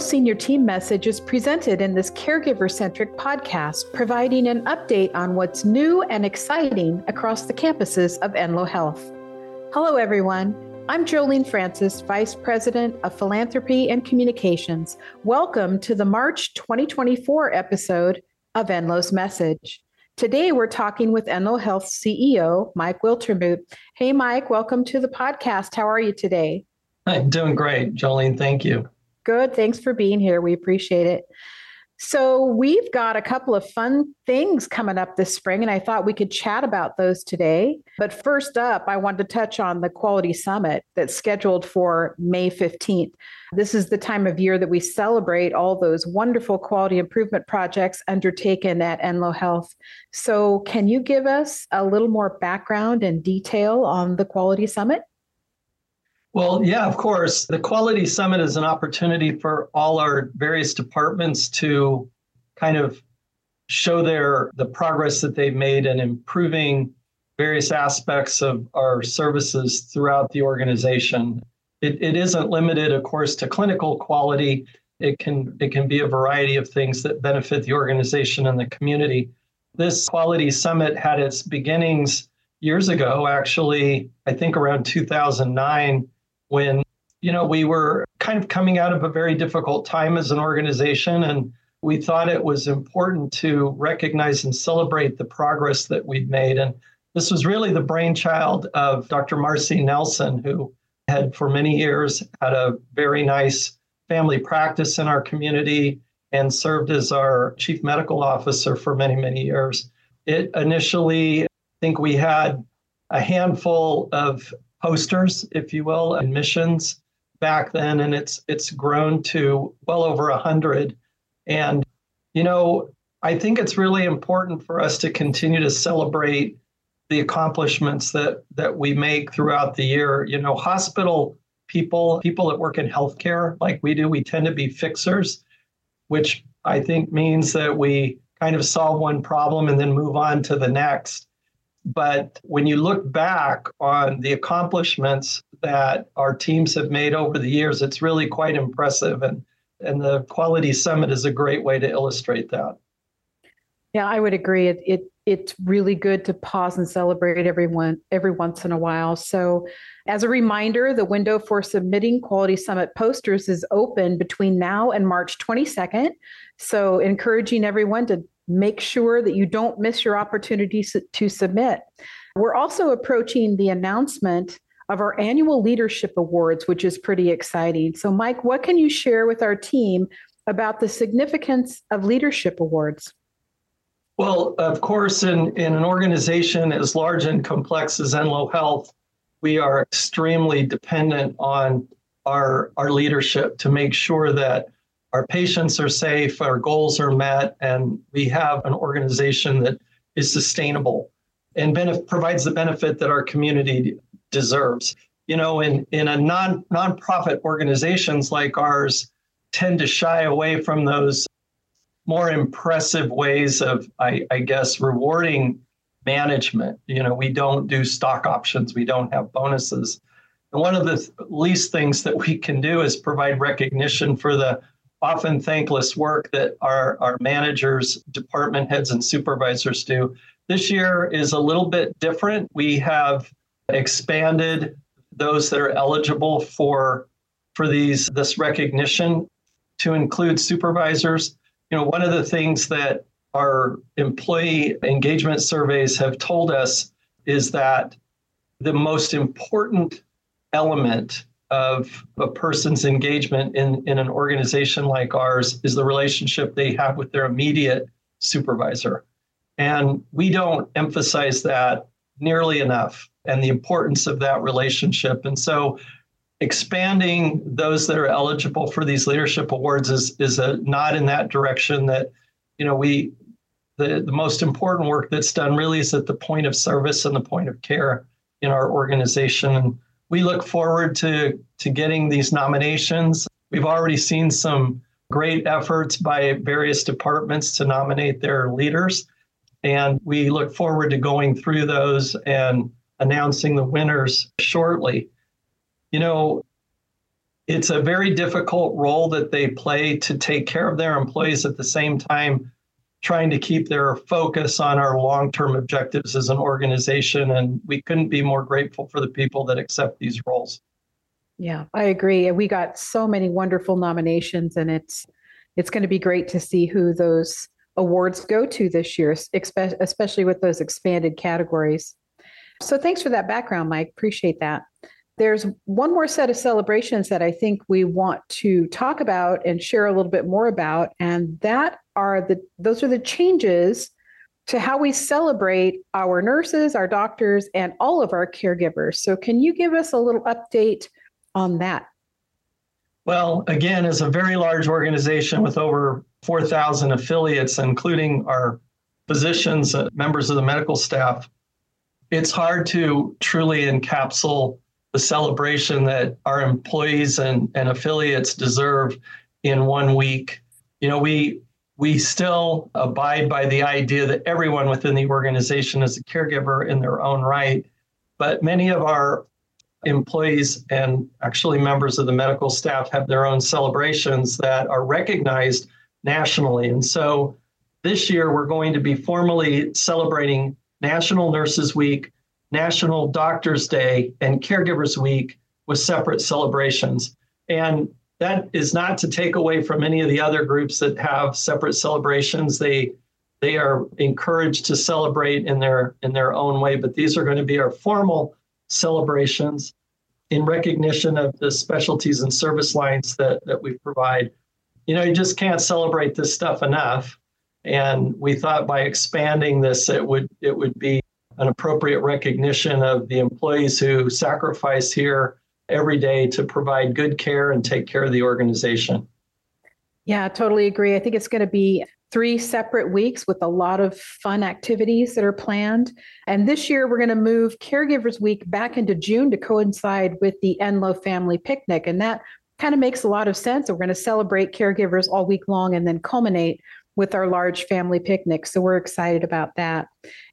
Senior team message is presented in this caregiver centric podcast, providing an update on what's new and exciting across the campuses of Enloe Health. Hello, everyone. I'm Jolene Francis, Vice President of Philanthropy and Communications. Welcome to the March 2024 episode of Enloe's Message. Today, we're talking with Enloe Health CEO, Mike Wiltermood. Hey, Mike, welcome to the podcast. How are you today? I'm doing great, Jolene. Thank you. Good. Thanks for being here. We appreciate it. So, we've got a couple of fun things coming up this spring, and I thought we could chat about those today. But first up, I wanted to touch on the Quality Summit that's scheduled for May 15th. This is the time of year that we celebrate all those wonderful quality improvement projects undertaken at Enloe Health. So, can you give us a little more background and detail on the Quality Summit? Well, yeah, of course. The Quality Summit is an opportunity for all our various departments to kind of show their the progress that they've made in improving various aspects of our services throughout the organization. It, it isn't limited, of course, to clinical quality. It can it can be a variety of things that benefit the organization and the community. This Quality Summit had its beginnings years ago, actually, I think around 2009 when you know we were kind of coming out of a very difficult time as an organization and we thought it was important to recognize and celebrate the progress that we'd made and this was really the brainchild of Dr. Marcy Nelson who had for many years had a very nice family practice in our community and served as our chief medical officer for many many years it initially i think we had a handful of posters, if you will, admissions back then, and it's it's grown to well over a hundred. And you know, I think it's really important for us to continue to celebrate the accomplishments that that we make throughout the year. You know, hospital people, people that work in healthcare like we do, we tend to be fixers, which I think means that we kind of solve one problem and then move on to the next. But when you look back on the accomplishments that our teams have made over the years, it's really quite impressive. And, and the Quality Summit is a great way to illustrate that. Yeah, I would agree. It, it it's really good to pause and celebrate everyone every once in a while. So, as a reminder, the window for submitting Quality Summit posters is open between now and March 22nd. So, encouraging everyone to make sure that you don't miss your opportunity to submit. We're also approaching the announcement of our annual leadership awards, which is pretty exciting. So, Mike, what can you share with our team about the significance of leadership awards? Well, of course, in, in an organization as large and complex as Enloe Health, we are extremely dependent on our, our leadership to make sure that our patients are safe, our goals are met, and we have an organization that is sustainable and benef- provides the benefit that our community deserves. You know, in, in a non nonprofit organizations like ours tend to shy away from those more impressive ways of, I, I guess, rewarding management. You know, we don't do stock options, we don't have bonuses. And one of the th- least things that we can do is provide recognition for the often thankless work that our, our managers, department heads, and supervisors do. This year is a little bit different. We have expanded those that are eligible for for these this recognition to include supervisors. You know, one of the things that our employee engagement surveys have told us is that the most important element of a person's engagement in, in an organization like ours is the relationship they have with their immediate supervisor. And we don't emphasize that nearly enough and the importance of that relationship. And so expanding those that are eligible for these leadership awards is, is a nod in that direction that, you know, we the, the most important work that's done really is at the point of service and the point of care in our organization. And we look forward to, to getting these nominations. We've already seen some great efforts by various departments to nominate their leaders. And we look forward to going through those and announcing the winners shortly. You know, it's a very difficult role that they play to take care of their employees at the same time trying to keep their focus on our long-term objectives as an organization and we couldn't be more grateful for the people that accept these roles. Yeah i agree. We got so many wonderful nominations and it's it's going to be great to see who those awards go to this year especially with those expanded categories. So thanks for that background mike. Appreciate that there's one more set of celebrations that I think we want to talk about and share a little bit more about, and that are the those are the changes to how we celebrate our nurses, our doctors, and all of our caregivers. So, can you give us a little update on that? Well, again, as a very large organization with over 4,000 affiliates, including our physicians, uh, members of the medical staff, it's hard to truly encapsulate the celebration that our employees and, and affiliates deserve in one week. You know, we we still abide by the idea that everyone within the organization is a caregiver in their own right. But many of our employees and actually members of the medical staff have their own celebrations that are recognized nationally. And so this year we're going to be formally celebrating National Nurses Week, National Doctors Day and Caregivers Week with separate celebrations. And that is not to take away from any of the other groups that have separate celebrations. They they are encouraged to celebrate in their in their own way, but these are going to be our formal celebrations in recognition of the specialties and service lines that, that we provide. You know, you just can't celebrate this stuff enough. And we thought by expanding this, it would it would be an appropriate recognition of the employees who sacrifice here every day to provide good care and take care of the organization. Yeah, I totally agree. I think it's going to be three separate weeks with a lot of fun activities that are planned. And this year, we're going to move Caregivers Week back into June to coincide with the Enloe Family Picnic. And that kind of makes a lot of sense. We're going to celebrate caregivers all week long and then culminate with our large family picnic. So we're excited about that.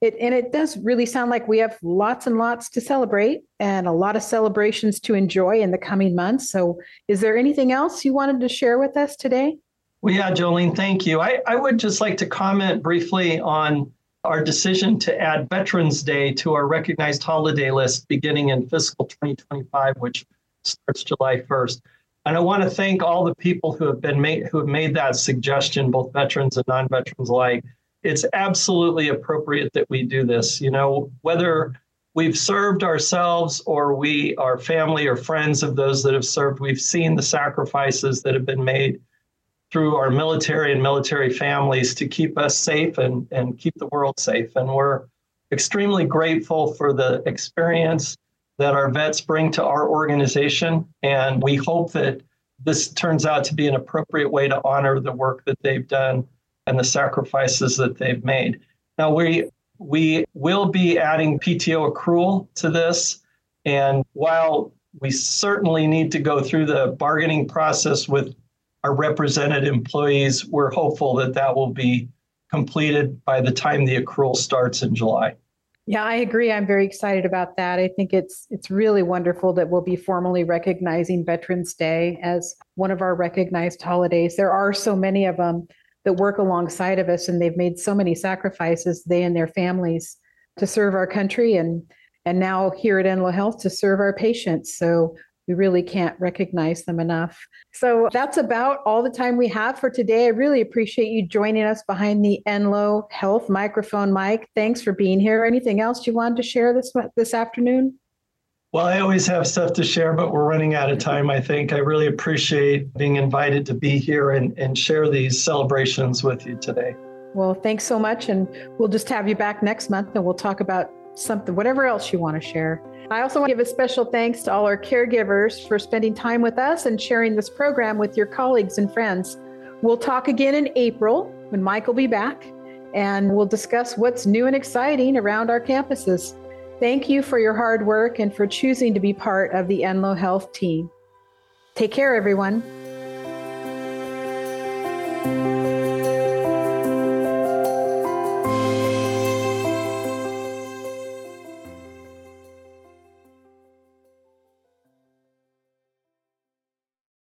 It, and it does really sound like we have lots and lots to celebrate and a lot of celebrations to enjoy in the coming months. So, is there anything else you wanted to share with us today? Well, yeah, Jolene, thank you. I, I would just like to comment briefly on our decision to add Veterans Day to our recognized holiday list beginning in fiscal 2025, which starts July 1st. And I want to thank all the people who have been made who have made that suggestion, both veterans and non-veterans alike. It's absolutely appropriate that we do this. You know, whether we've served ourselves or we are family or friends of those that have served, we've seen the sacrifices that have been made through our military and military families to keep us safe and, and keep the world safe. And we're extremely grateful for the experience that our vets bring to our organization. And we hope that this turns out to be an appropriate way to honor the work that they've done and the sacrifices that they've made. Now, we, we will be adding PTO accrual to this. And while we certainly need to go through the bargaining process with our represented employees, we're hopeful that that will be completed by the time the accrual starts in July. Yeah, I agree. I'm very excited about that. I think it's it's really wonderful that we'll be formally recognizing Veterans Day as one of our recognized holidays. There are so many of them that work alongside of us and they've made so many sacrifices they and their families to serve our country and and now here at Enloe Health to serve our patients. So we really can't recognize them enough. So that's about all the time we have for today. I really appreciate you joining us behind the Enloe Health microphone, Mike. Thanks for being here. Anything else you wanted to share this this afternoon? Well, I always have stuff to share, but we're running out of time, I think. I really appreciate being invited to be here and, and share these celebrations with you today. Well, thanks so much. And we'll just have you back next month and we'll talk about something, whatever else you want to share. I also want to give a special thanks to all our caregivers for spending time with us and sharing this program with your colleagues and friends. We'll talk again in April when Mike will be back, and we'll discuss what's new and exciting around our campuses. Thank you for your hard work and for choosing to be part of the Enloe Health team. Take care, everyone.